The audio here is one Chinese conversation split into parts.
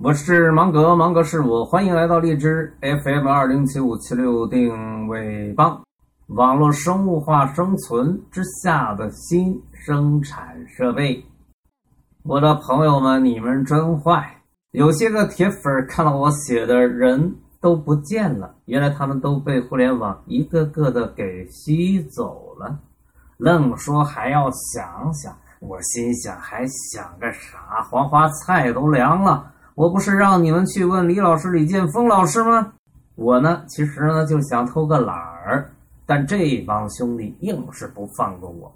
我是芒格，芒格是我，欢迎来到荔枝 FM 二零七五七六定位帮，网络生物化生存之下的新生产设备。我的朋友们，你们真坏！有些个铁粉看到我写的人都不见了，原来他们都被互联网一个个的给吸走了，愣说还要想想。我心想，还想个啥？黄花菜都凉了。我不是让你们去问李老师、李建峰老师吗？我呢，其实呢就想偷个懒儿，但这帮兄弟硬是不放过我。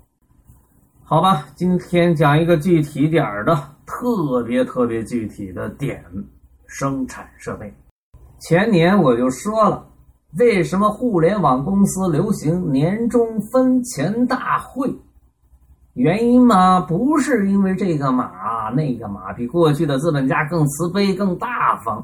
好吧，今天讲一个具体点儿的，特别特别具体的点：生产设备。前年我就说了，为什么互联网公司流行年终分钱大会？原因嘛，不是因为这个马那个马比过去的资本家更慈悲、更大方，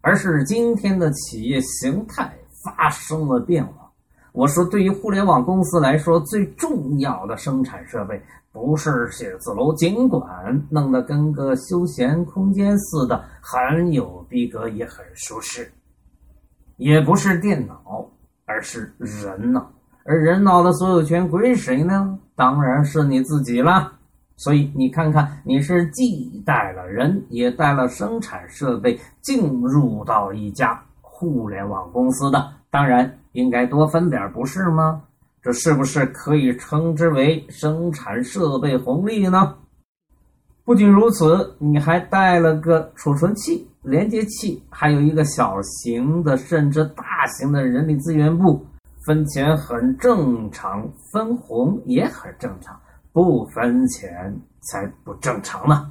而是今天的企业形态发生了变化。我说，对于互联网公司来说，最重要的生产设备不是写字楼，尽管弄得跟个休闲空间似的，很有逼格，也很舒适，也不是电脑，而是人脑。而人脑的所有权归谁呢？当然是你自己了。所以你看看，你是既带了人，也带了生产设备进入到一家互联网公司的，当然应该多分点，不是吗？这是不是可以称之为生产设备红利呢？不仅如此，你还带了个储存器、连接器，还有一个小型的甚至大型的人力资源部。分钱很正常，分红也很正常，不分钱才不正常呢。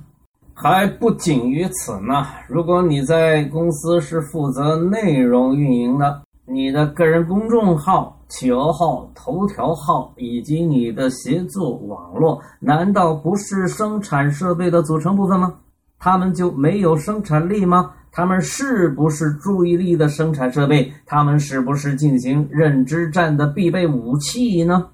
还不仅于此呢。如果你在公司是负责内容运营的，你的个人公众号、企鹅号、头条号以及你的协作网络，难道不是生产设备的组成部分吗？他们就没有生产力吗？他们是不是注意力的生产设备？他们是不是进行认知战的必备武器呢？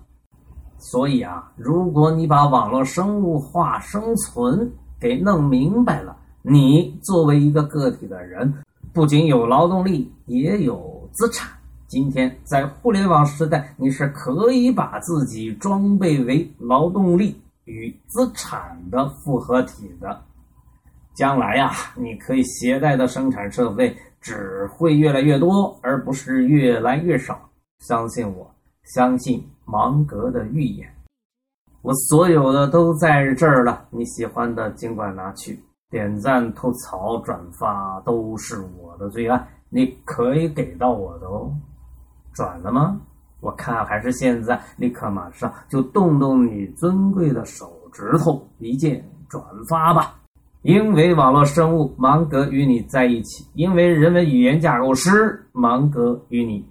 所以啊，如果你把网络生物化生存给弄明白了，你作为一个个体的人，不仅有劳动力，也有资产。今天在互联网时代，你是可以把自己装备为劳动力与资产的复合体的。将来呀，你可以携带的生产设备只会越来越多，而不是越来越少。相信我，相信芒格的预言。我所有的都在这儿了，你喜欢的尽管拿去，点赞、吐槽、转发都是我的最爱，你可以给到我的哦。转了吗？我看还是现在，立刻马上就动动你尊贵的手指头，一键转发吧。因为网络生物芒格与你在一起，因为人文语言架构师芒格与你